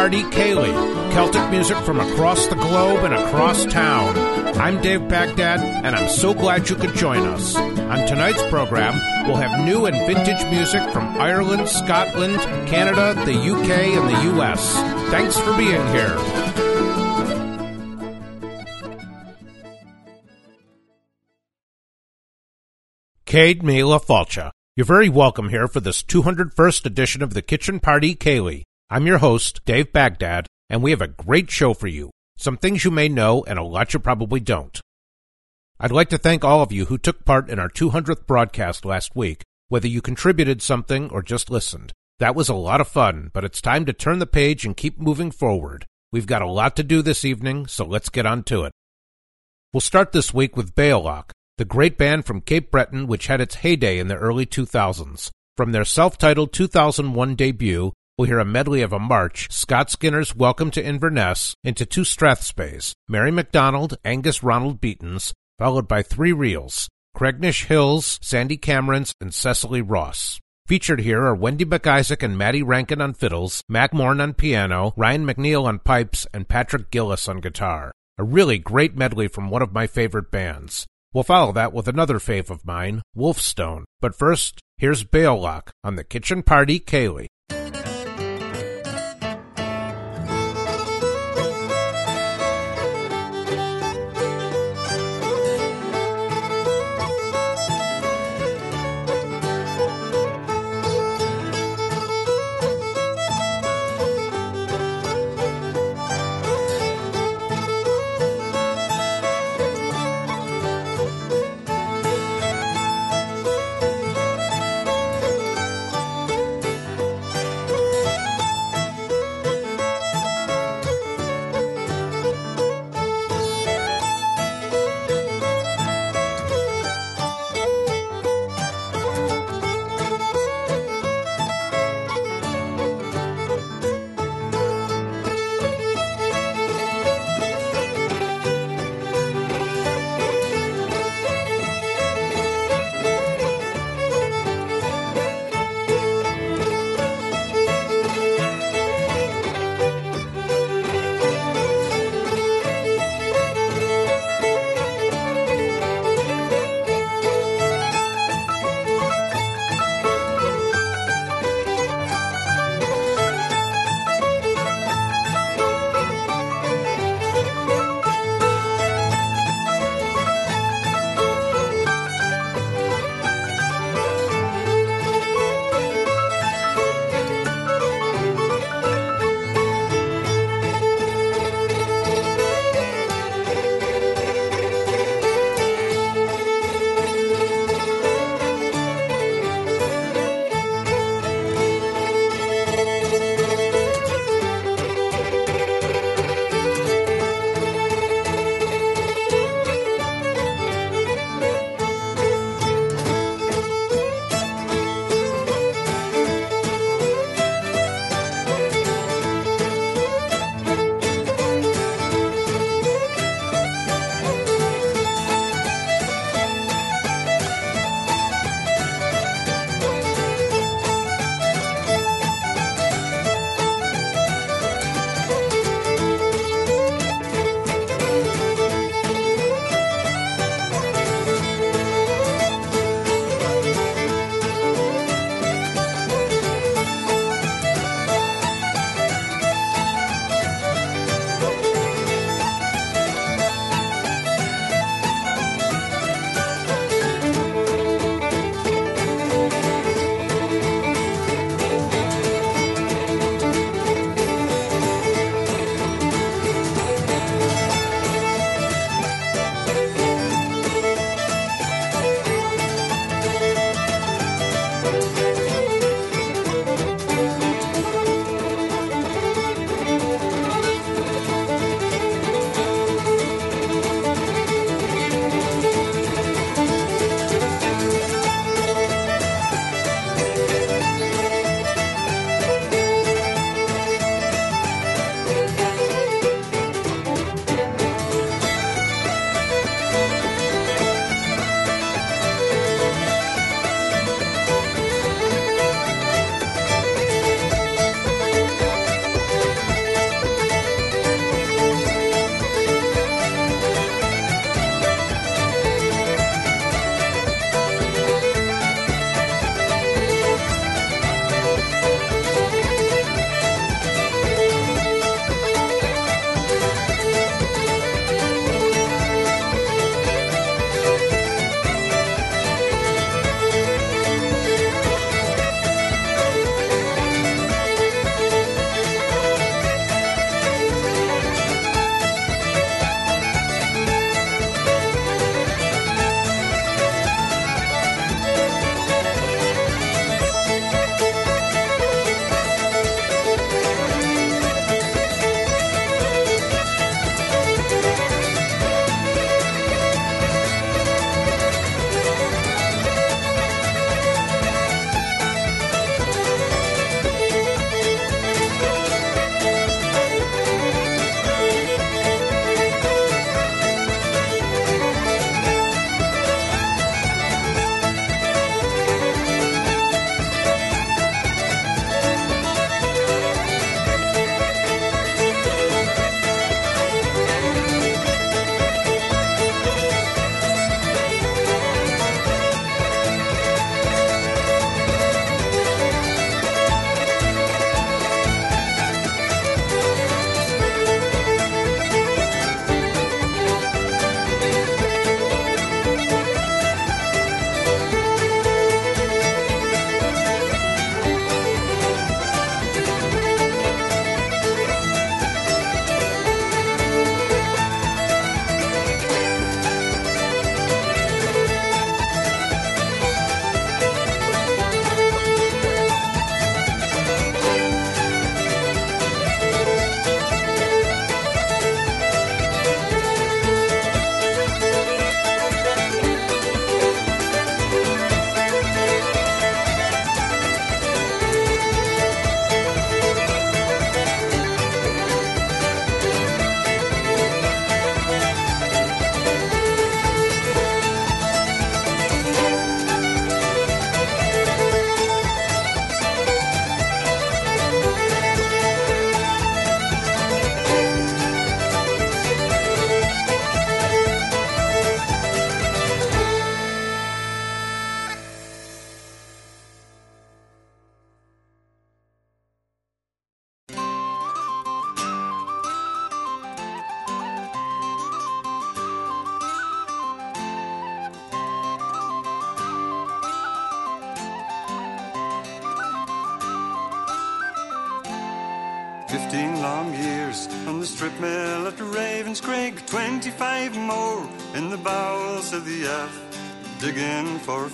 Party Ceilidh, Celtic music from across the globe and across town. I'm Dave Baghdad, and I'm so glad you could join us. On tonight's program, we'll have new and vintage music from Ireland, Scotland, Canada, the UK, and the US. Thanks for being here. Céad Míle Fáilte. You're very welcome here for this 201st edition of the Kitchen Party Ceilidh. I'm your host, Dave Baghdad, and we have a great show for you. Some things you may know and a lot you probably don't. I'd like to thank all of you who took part in our 200th broadcast last week, whether you contributed something or just listened. That was a lot of fun, but it's time to turn the page and keep moving forward. We've got a lot to do this evening, so let's get on to it. We'll start this week with Bealach, the great band from Cape Breton which had its heyday in the early 2000s. From their self-titled 2001 debut, we'll hear a medley of a march, Scott Skinner's Welcome to Inverness, into two Strathspeys, Mary MacDonald, Angus Ronald Beaton's, followed by three reels, Craignish Hills, Sandy Cameron's, and Cecily Ross. Featured here are Wendy McIsaac and Mairi Rankin on fiddles, Mac Morin on piano, Ryan McNeil on pipes, and Patrick Gillis on guitar. A really great medley from one of my favorite bands. We'll follow that with another fave of mine, Wolfstone. But first, here's Bealach on the Kitchen Party Ceilidh.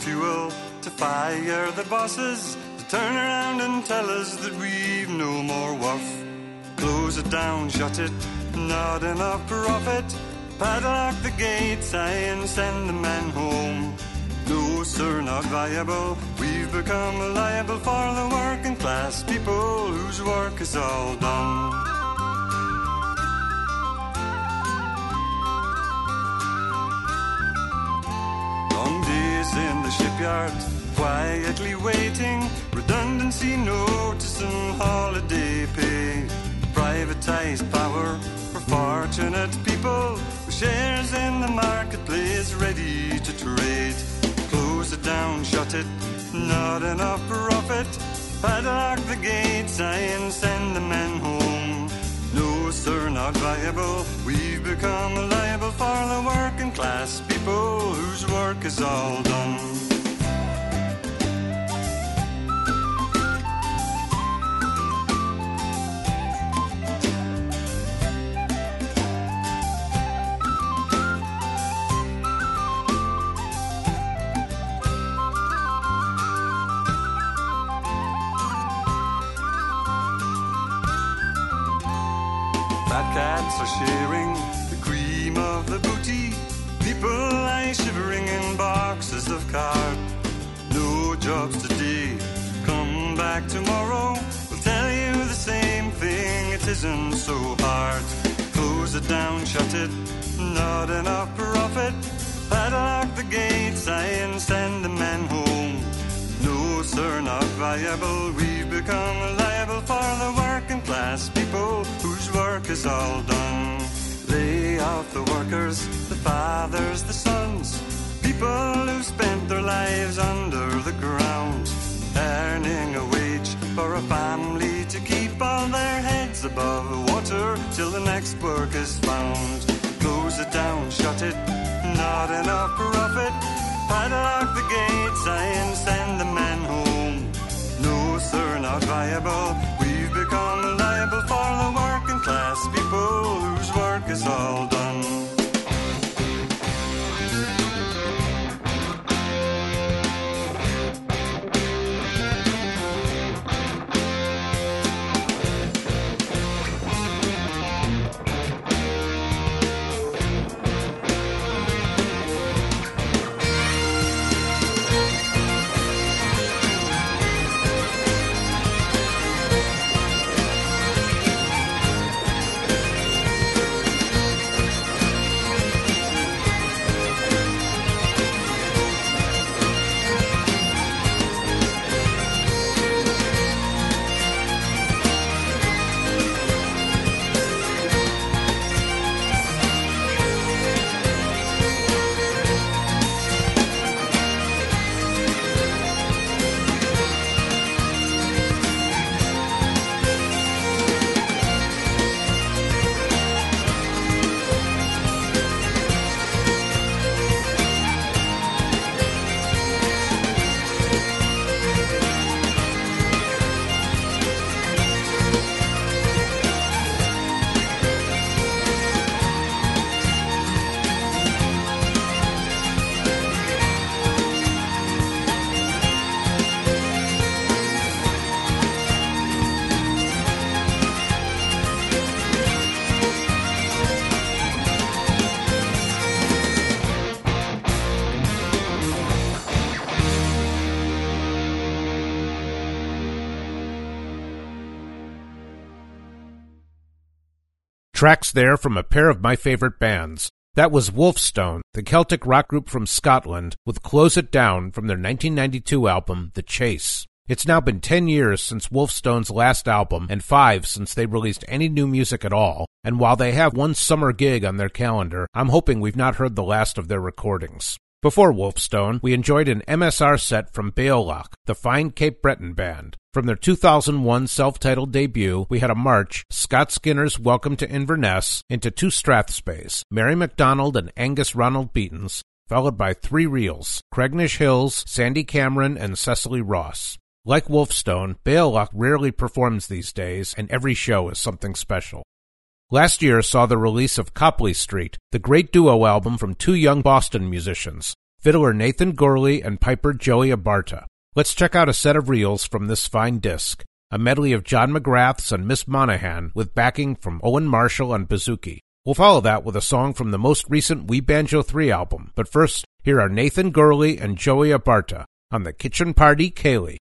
Fuel to fire the bosses, to turn around and tell us that we've no more worth. Close it down, shut it, not enough profit. Padlock the gates, I and send the men home. No, sir, not viable. We've become liable for the working class people whose work is all done. Quietly waiting. Redundancy notice and holiday pay. Privatized power for fortunate people with shares in the marketplace ready to trade close it down, shut it, not enough profit. Padlock the gates, and send the men home. No, sir, not viable. We've become liable for the working class people whose work is all done. Tomorrow. We'll tell you the same thing. It isn't so hard. Close it down, shut it. Not enough profit. Padlock the gates, I and send the men home. No, sir, not viable. We've become liable for the working class people whose work is all done. Lay off the workers, the fathers, the sons, people who spent their lives under the ground, earning a wage for a family to keep all their heads above water till the next work is found. Close it down, shut it, not enough profit. Padlock the gates, and send the men home. No, sir, not viable. We've become liable for the working class people whose work is all done. Tracks there from a pair of my favorite bands. That was Wolfstone, the Celtic rock group from Scotland, with Close It Down from their 1992 album, The Chase. It's now been 10 years since Wolfstone's last album and 5 since they released any new music at all, and while they have one summer gig on their calendar, I'm hoping we've not heard the last of their recordings. Before Wolfstone, we enjoyed an MSR set from Bealach, the fine Cape Breton band. From their 2001 self-titled debut, we had a march, Scott Skinner's Welcome to Inverness, into two Strathspeys, Mary MacDonald and Angus Ronald Beatons, followed by three reels, Craignish Hills, Sandy Cameron, and Cecily Ross. Like Wolfstone, Bealach rarely performs these days, and every show is something special. Last year saw the release of Copley Street, the great duo album from two young Boston musicians, fiddler Nathan Gourley and piper Joey Abarta. Let's check out a set of reels from this fine disc, a medley of John McGrath's and Miss Monahan with backing from Owen Marshall on bouzouki. We'll follow that with a song from the most recent We Banjo 3 album, but first, here are Nathan Gourley and Joey Abarta on the Kitchen Party Ceilidh.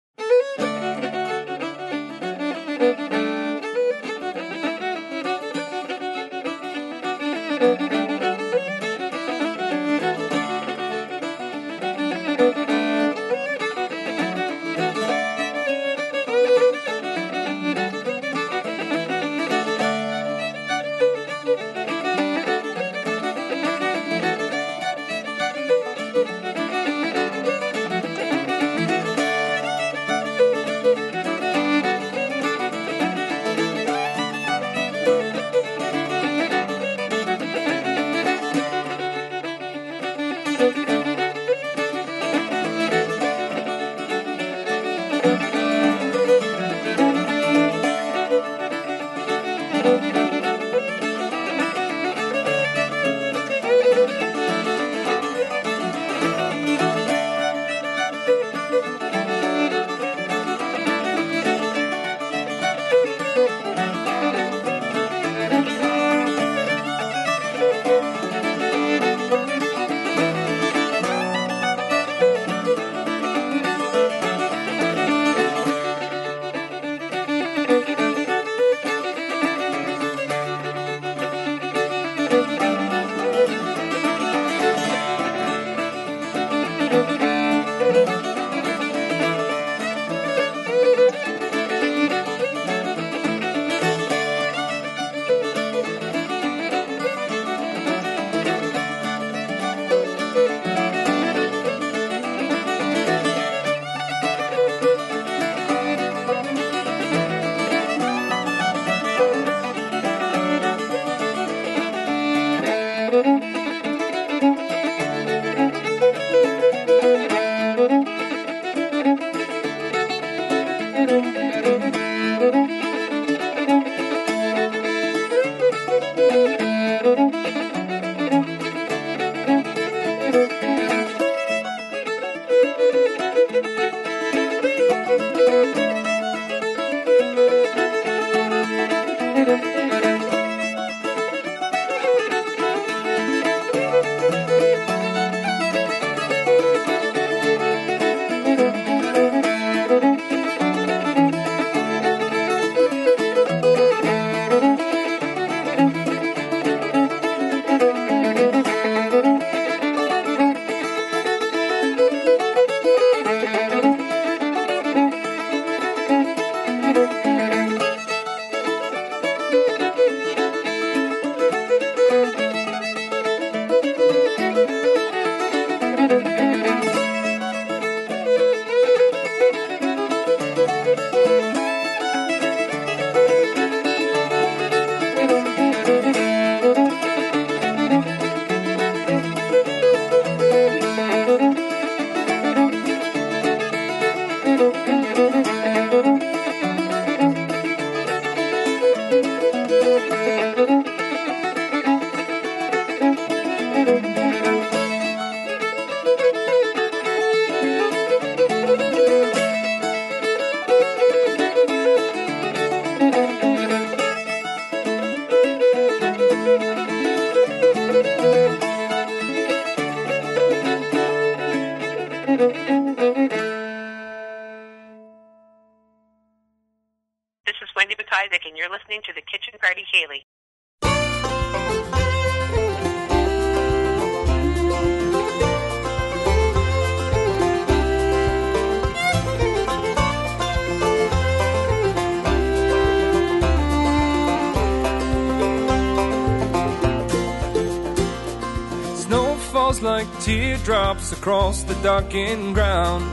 Darkened ground.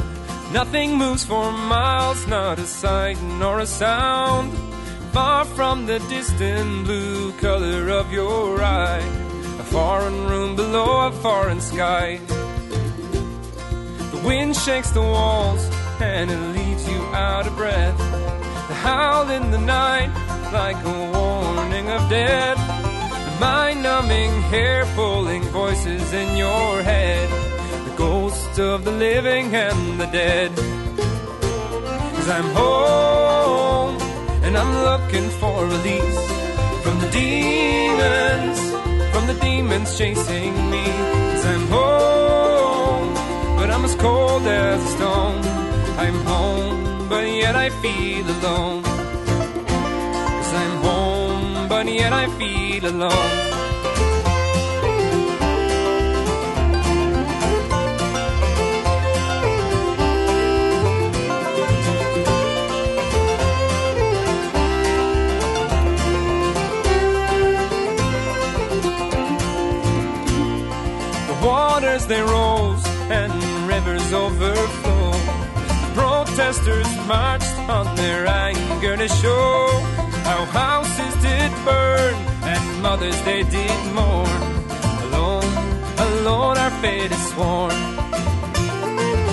Nothing moves for miles, not a sight nor a sound. Far from the distant blue color of your eye, a foreign room below a foreign sky. The wind shakes the walls, and it leaves you out of breath. The howl in the night, like a warning of death. The mind numbing, hair pulling voices in your head. Of the living and the dead. Cause I'm home and I'm looking for release from the demons, from the demons chasing me. Cause I'm home, but I'm as cold as a stone. I'm home, but yet I feel alone. Cause I'm home, but yet I feel alone. Waters they rose and rivers overflow. Protesters marched on their anger to show how houses did burn and mothers they did mourn. Alone, alone our fate is sworn.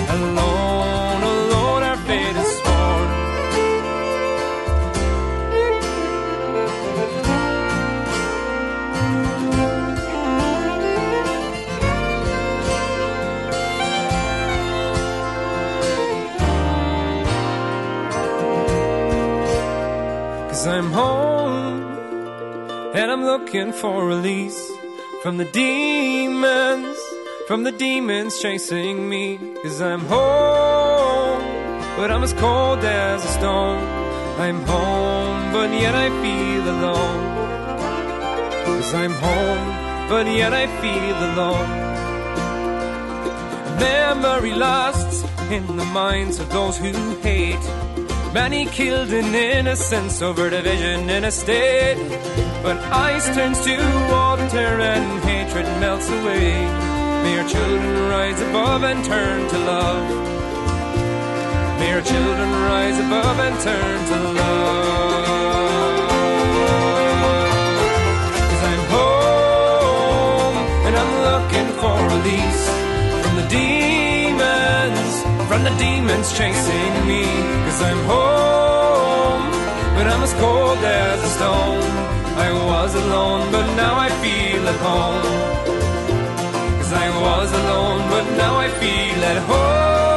Alone, looking for release from the demons, from the demons chasing me. Cause I'm home, but I'm as cold as a stone. I'm home, but yet I feel alone. Cause I'm home, but yet I feel alone. Memory lasts in the minds of those who hate. Many killed in innocence over division in a state. But ice turns to water and hatred melts away. May our children rise above and turn to love. May our children rise above and turn to love. Cause I'm home and I'm looking for release from the demons, from the demons chasing me. Cause I'm home, but I'm as cold as a stone. I was alone, but now I feel at home. Cause I was alone, but now I feel at home.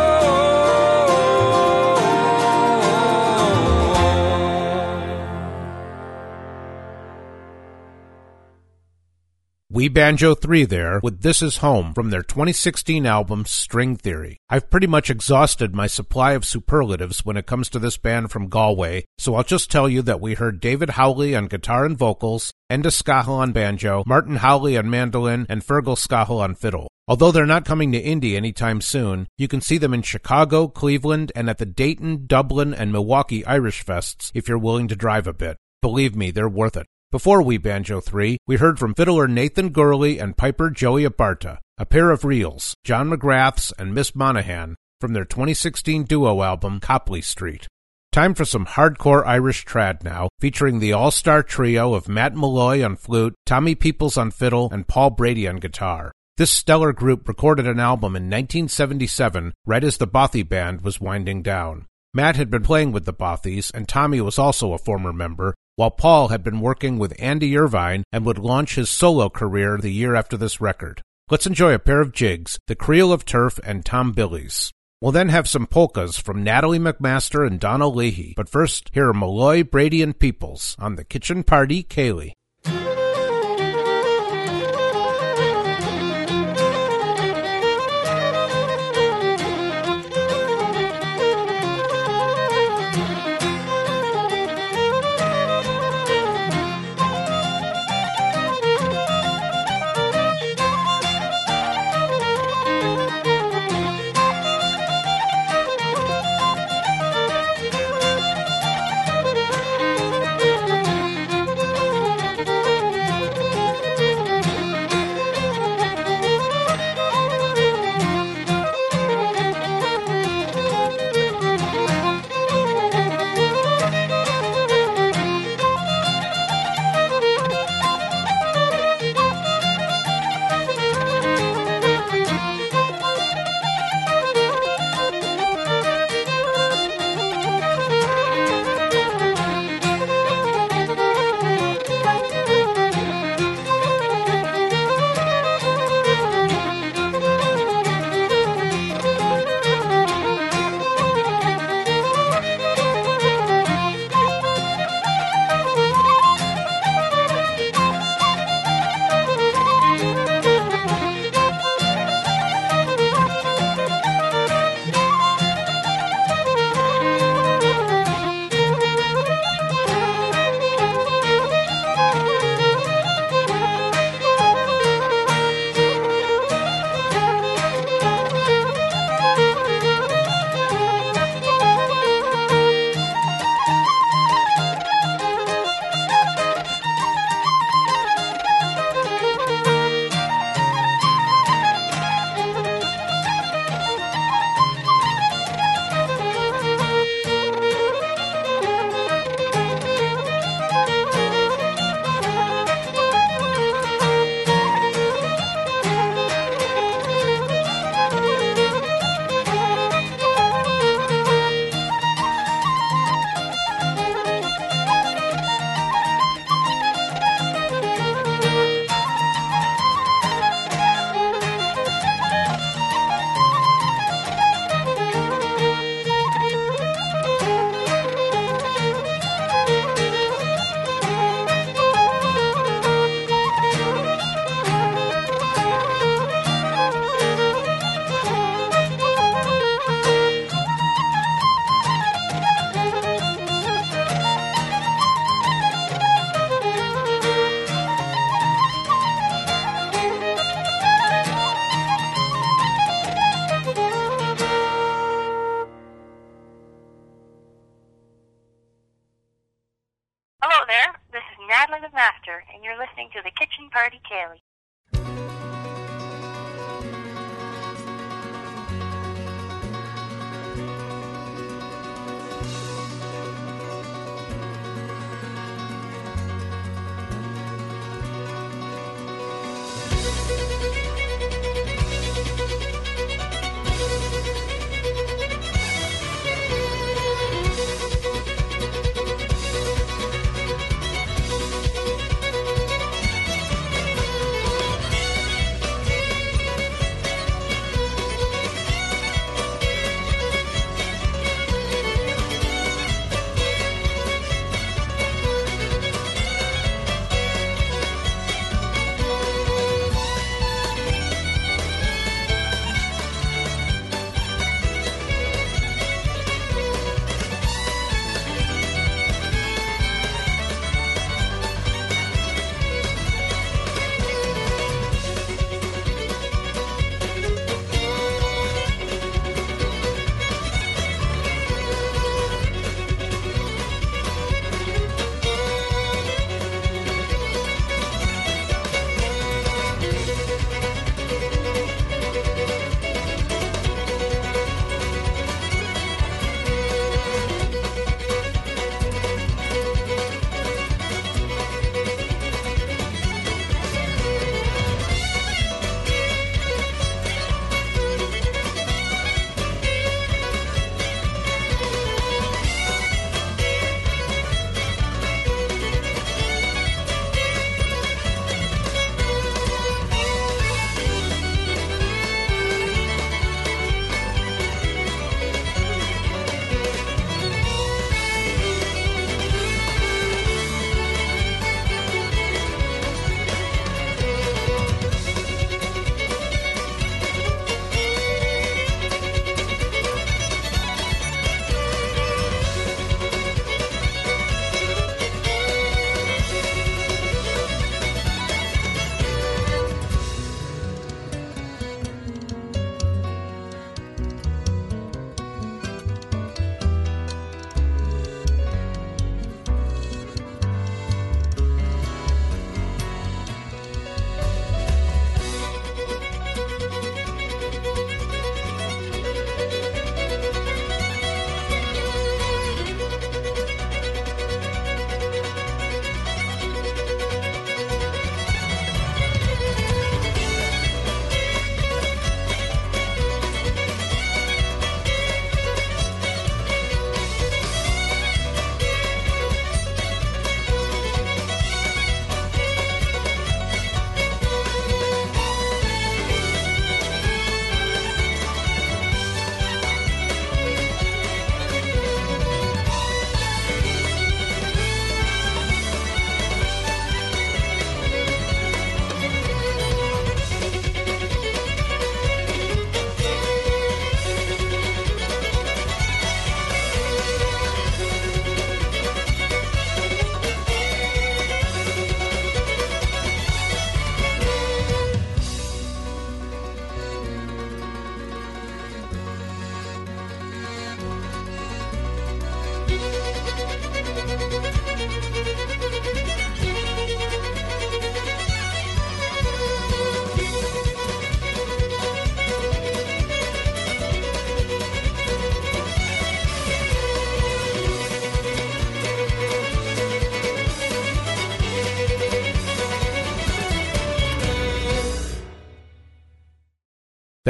We Banjo 3 there with This Is Home from their 2016 album String Theory. I've pretty much exhausted my supply of superlatives when it comes to this band from Galway, so I'll just tell you that we heard David Howley on guitar and vocals, Enda Scahill on banjo, Martin Howley on mandolin, and Fergal Scahill on fiddle. Although they're not coming to Indy anytime soon, you can see them in Chicago, Cleveland, and at the Dayton, Dublin, and Milwaukee Irish Fests if you're willing to drive a bit. Believe me, they're worth it. Before We Banjo 3, we heard from fiddler Nathan Gourley and piper Joey Abarta, a pair of reels, John McGrath's and Miss Monahan, from their 2016 duo album Copley Street. Time for some hardcore Irish trad now, featuring the all-star trio of Matt Molloy on flute, Tommy Peoples on fiddle, and Paul Brady on guitar. This stellar group recorded an album in 1977, right as the Bothy Band was winding down. Matt had been playing with the Bothies, and Tommy was also a former member, while Paul had been working with Andy Irvine and would launch his solo career the year after this record. Let's enjoy a pair of jigs, The Creel of Turf and Tom Billy's. We'll then have some polkas from Natalie MacMaster and Donnell Leahy, but first, here are Molloy, Brady, and Peoples on the Kitchen Party Ceilidh.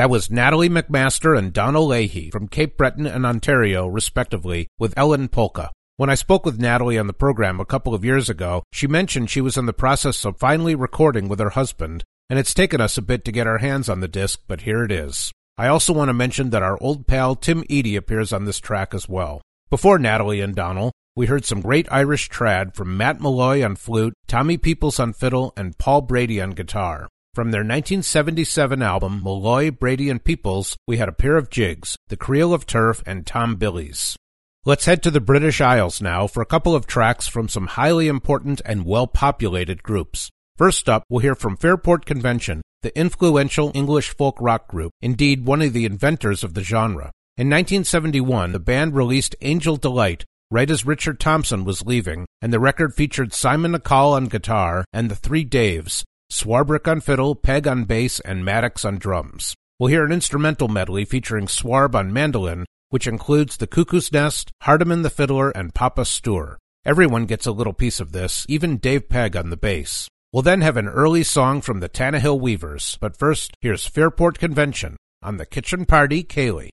That was Natalie MacMaster and Donnell Leahy from Cape Breton and Ontario, respectively, with Ellen Polka. When I spoke with Natalie on the program a couple of years ago, she mentioned she was in the process of finally recording with her husband, and it's taken us a bit to get our hands on the disc, but here it is. I also want to mention that our old pal Tim Edey appears on this track as well. Before Natalie and Donnell, we heard some great Irish trad from Matt Molloy on flute, Tommy Peoples on fiddle, and Paul Brady on guitar. From their 1977 album, Molloy, Brady, and Peoples, we had a pair of jigs, The Creel of Turf and Tom Billy's. Let's head to the British Isles now for a couple of tracks from some highly important and well-populated groups. First up, we'll hear from Fairport Convention, the influential English folk rock group, indeed one of the inventors of the genre. In 1971, the band released Angel Delight, right as Richard Thompson was leaving, and the record featured Simon Nicol on guitar and the three Daves, Swarbrick on fiddle, Pegg on bass, and Mattacks on drums. We'll hear an instrumental medley featuring Swarb on mandolin, which includes the Cuckoo's Nest, Hardiman the Fiddler, and Papa Stour. Everyone gets a little piece of this, even Dave Pegg on the bass. We'll then have an early song from the Tannahill Weavers, but first, here's Fairport Convention on the Kitchen Party Ceilidh.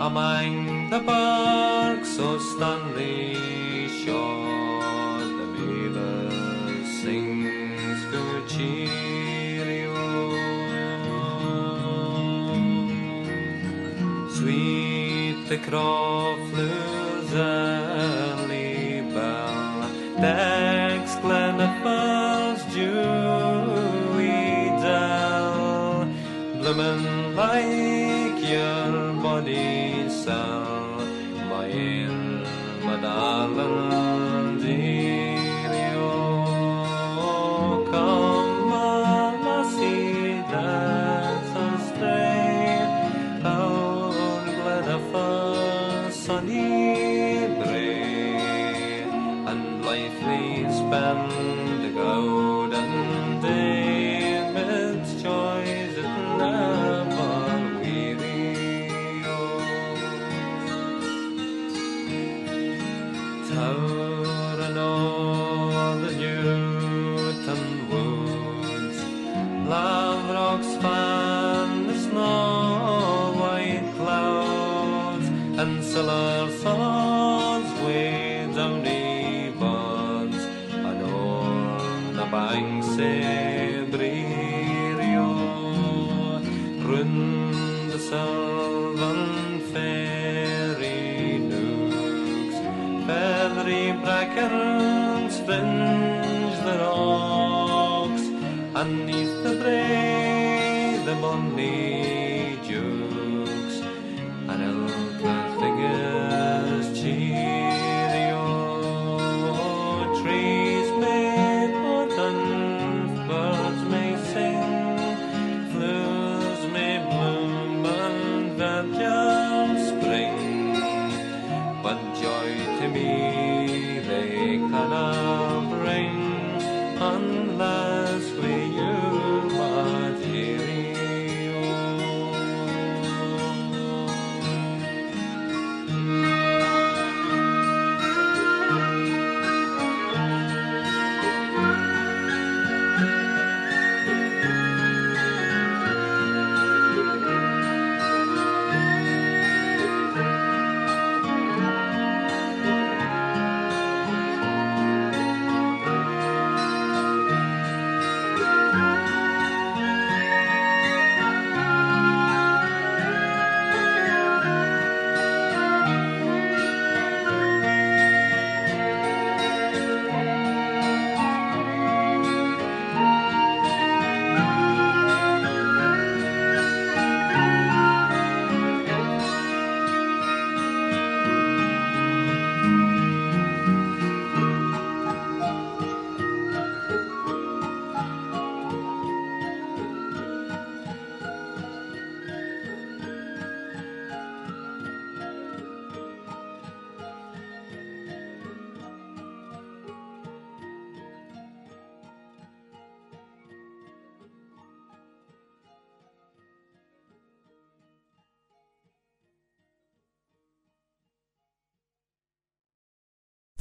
Among the barks of Stanley shore. The beaver sings for cheery Sweet the crow flews early bell Gleniffer's dewy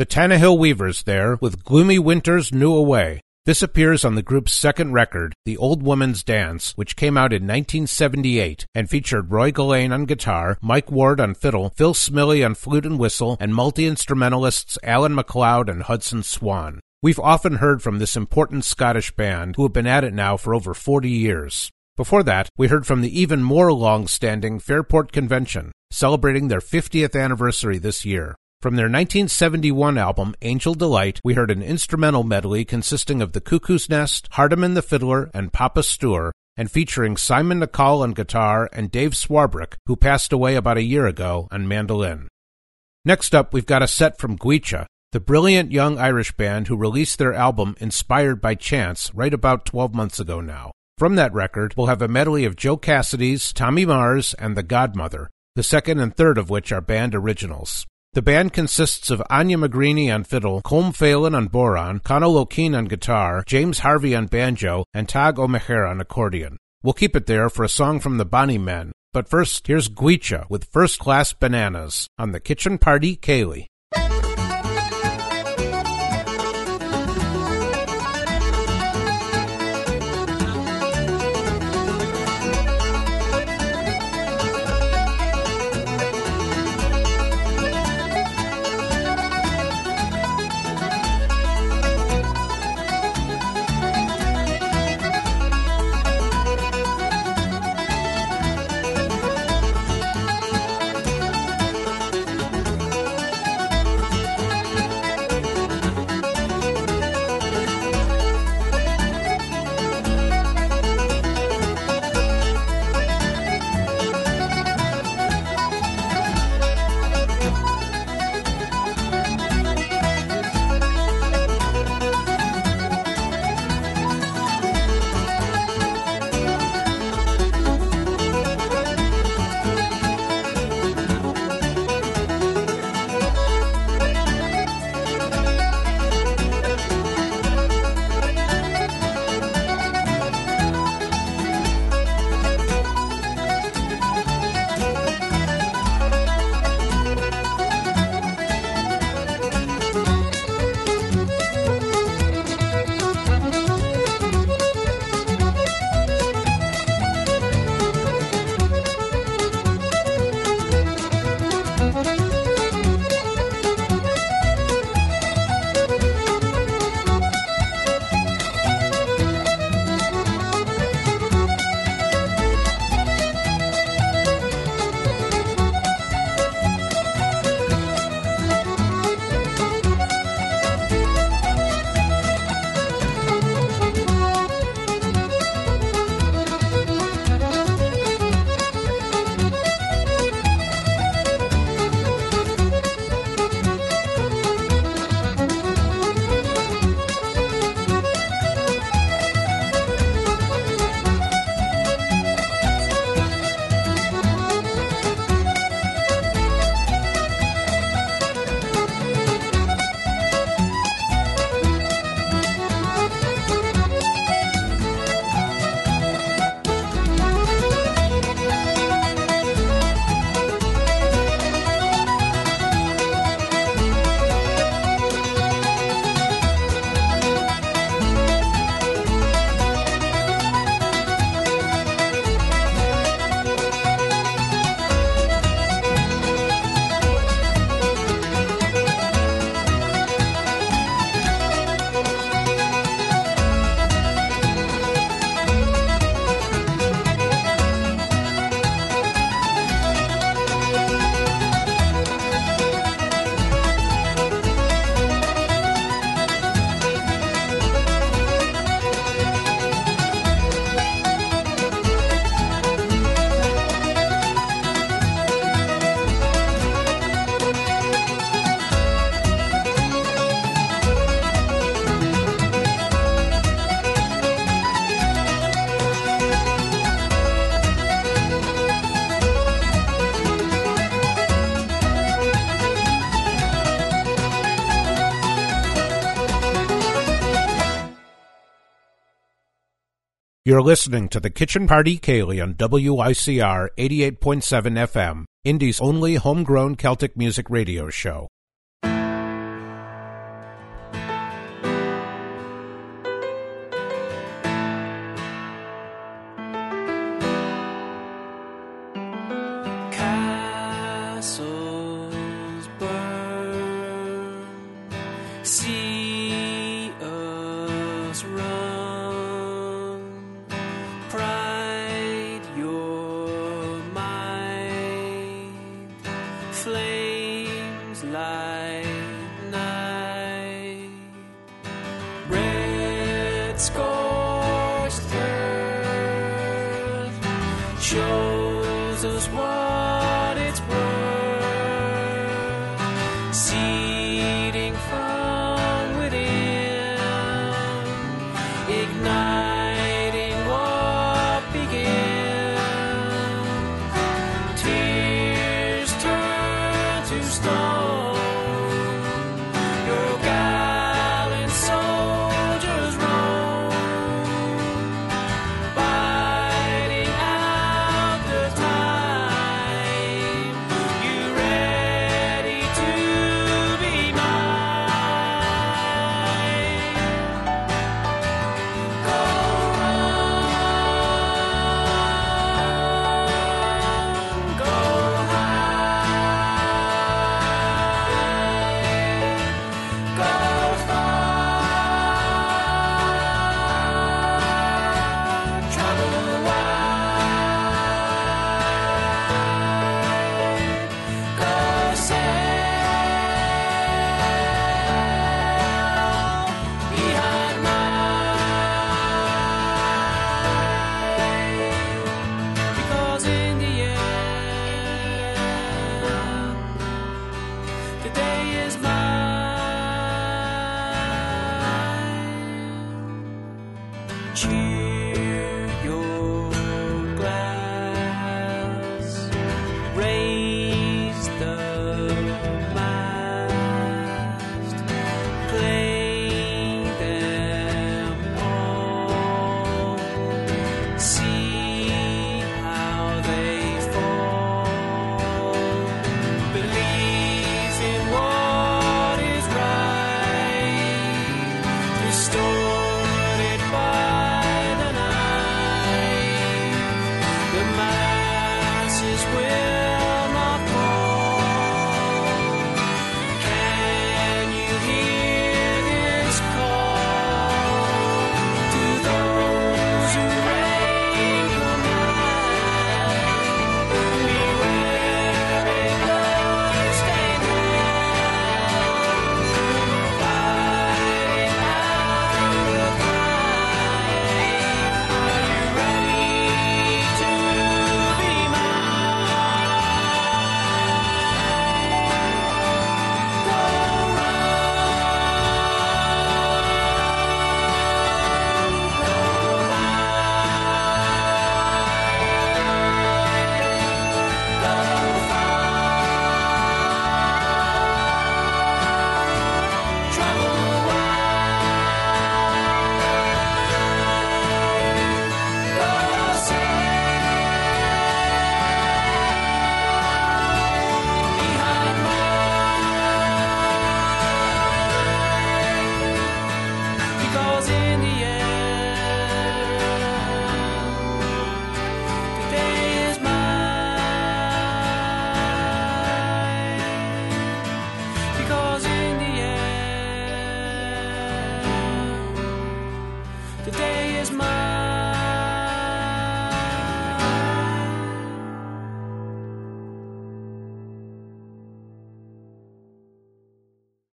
The Tannahill Weavers there with Gloomy Winters Knew Away. This appears on the group's second record, The Old Woman's Dance, which came out in 1978 and featured Roy Gullane on guitar, Mike Ward on fiddle, Phil Smillie on flute and whistle, and multi-instrumentalists Alan MacLeod and Hudson Swan. We've often heard from this important Scottish band who have been at it now for over 40 years. Before that, we heard from the even more long-standing Fairport Convention, celebrating their 50th anniversary this year. From their 1971 album Angel Delight, we heard an instrumental medley consisting of The Cuckoo's Nest, Hardiman the Fiddler, and Papa Stour, and featuring Simon Nicol on guitar and Dave Swarbrick, who passed away about a year ago, on mandolin. Next up, we've got a set from Goitse, the brilliant young Irish band who released their album Inspired by Chance right about 12 months ago now. From that record, we'll have a medley of Joe Cassidy's, Tommy Mars, and The Godmother, the second and third of which are band originals. The band consists of Áine McGeeney on fiddle, Colm Phelan on bodhrán, Conal O'Kane on guitar, James Harvey on banjo, and Tadhg Ó Meachair on accordion. We'll keep it there for a song from the Bonny Men, but first, here's Goitse with First Class Bananas on the Kitchen Party Ceilidh. You're listening to the Kitchen Party Ceilidh on WICR 88.7 FM, Indy's only homegrown Celtic music radio show. Scorched earth shows us what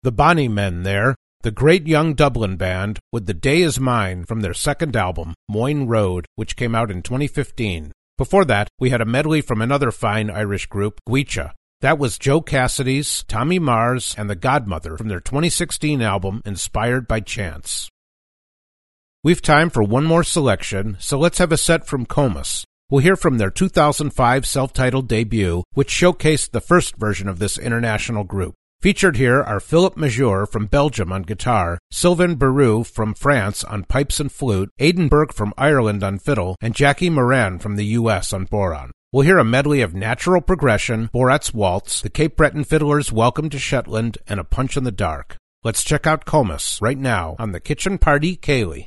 The Bonny Men there, the great young Dublin band with The Day Is Mine from their second album, Moyne Road, which came out in 2015. Before that, we had a medley from another fine Irish group, Goitse. That was Joe Cassidy's, Tommy Mars, and The Godmother from their 2016 album, Inspired by Chance. We've time for one more selection, so let's have a set from Comus. We'll hear from their 2005 self titled debut, which showcased the first version of this international group. Featured here are Philip Major from Belgium on guitar, Sylvain Barou from France on pipes and flute, Aidan Burke from Ireland on fiddle, and Jackie Moran from the US on bodhrán. We'll hear a medley of natural progression, Borat's Waltz, the Cape Breton Fiddlers' Welcome to Shetland, and a Punch in the Dark. Let's check out Comus right now on the Kitchen Party Ceilidh.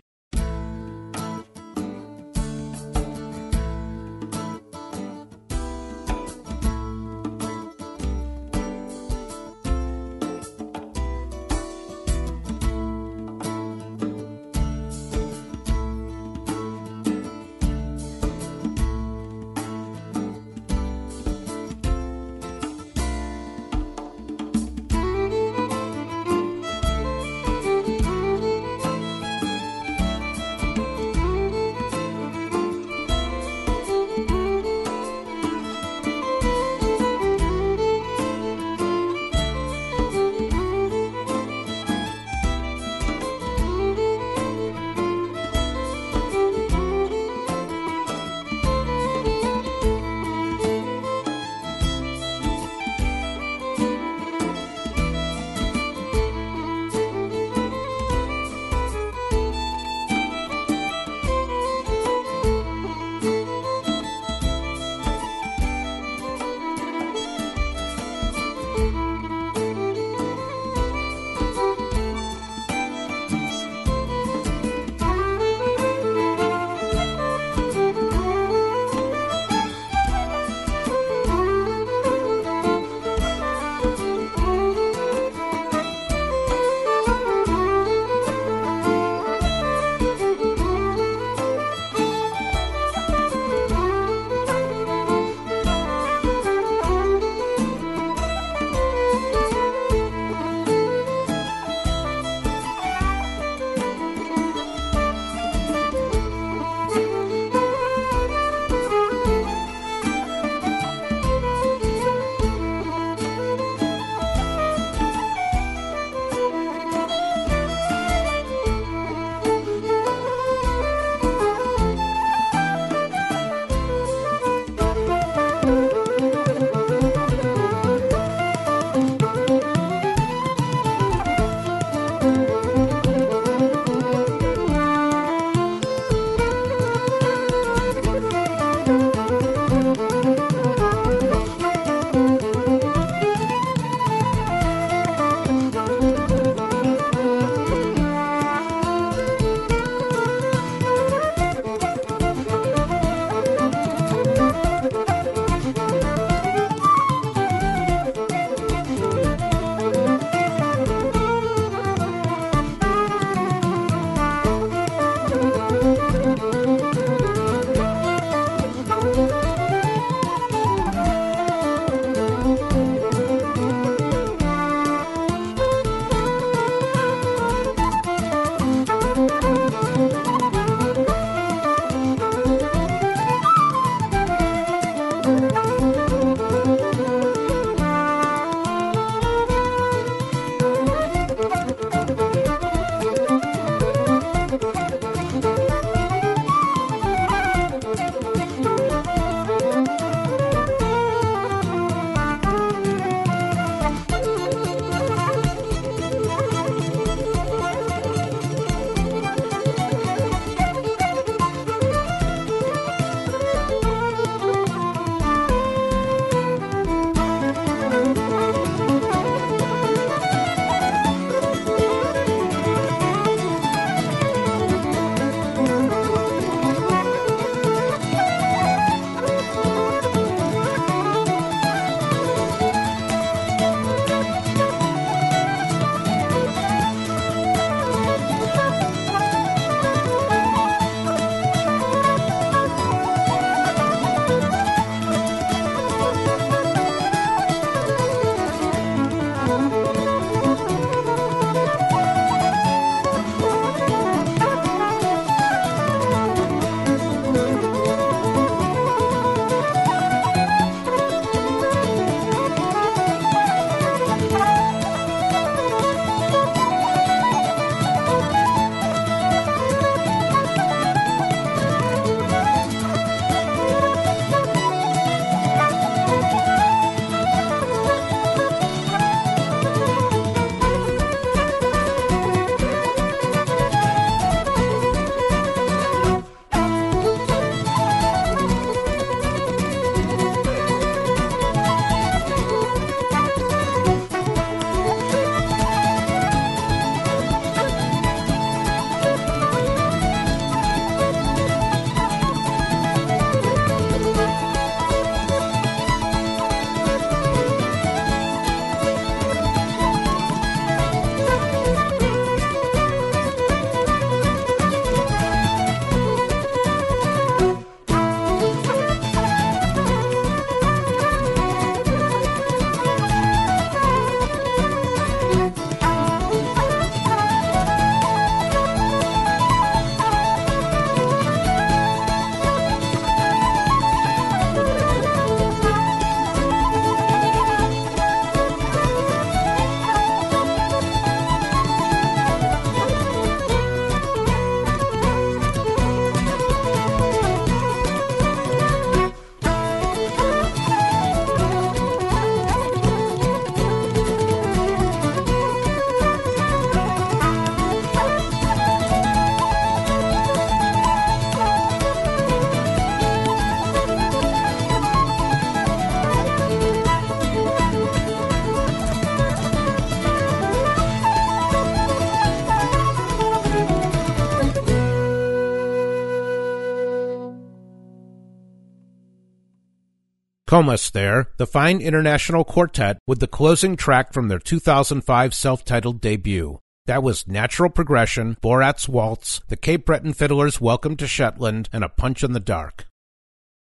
Comus there, the fine international quartet with the closing track from their 2005 self-titled debut. That was Natural Progression, Borat's Waltz, the Cape Breton Fiddlers' Welcome to Shetland, and A Punch in the Dark.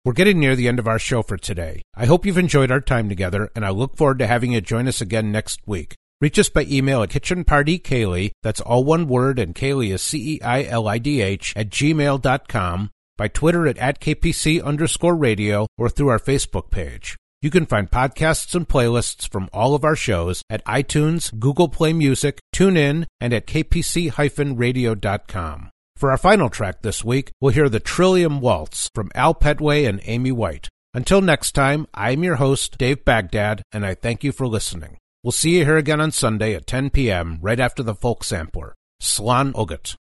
We're getting near the end of our show for today. I hope you've enjoyed our time together, and I look forward to having you join us again next week. Reach us by email at kitchenpartyceilidh, that's all one word, and Ceilidh is C-E-I-L-I-D-H, at gmail.com, by Twitter at, at KPC underscore radio, or through our Facebook page. You can find podcasts and playlists from all of our shows at iTunes, Google Play Music, TuneIn, and at kpc-radio.com. For our final track this week, we'll hear the Trillium Waltz from Al Petteway and Amy White. Until next time, I'm your host, Dave Baghdad, and I thank you for listening. We'll see you here again on Sunday at 10 p.m., right after the folk sampler. Slán Agat.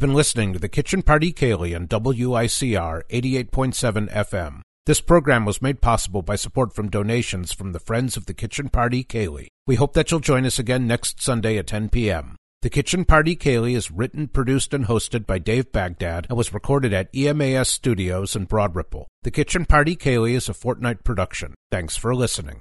You've been listening to the Kitchen Party Ceilidh on WICR 88.7 FM. This program was made possible by support from donations from the Friends of the Kitchen Party Ceilidh. We hope that you'll join us again next Sunday at 10 p.m. The Kitchen Party Ceilidh is written, produced, and hosted by Dave Baghdad and was recorded at EMAS Studios in Broad Ripple. The Kitchen Party Ceilidh is a fortnight production. Thanks for listening.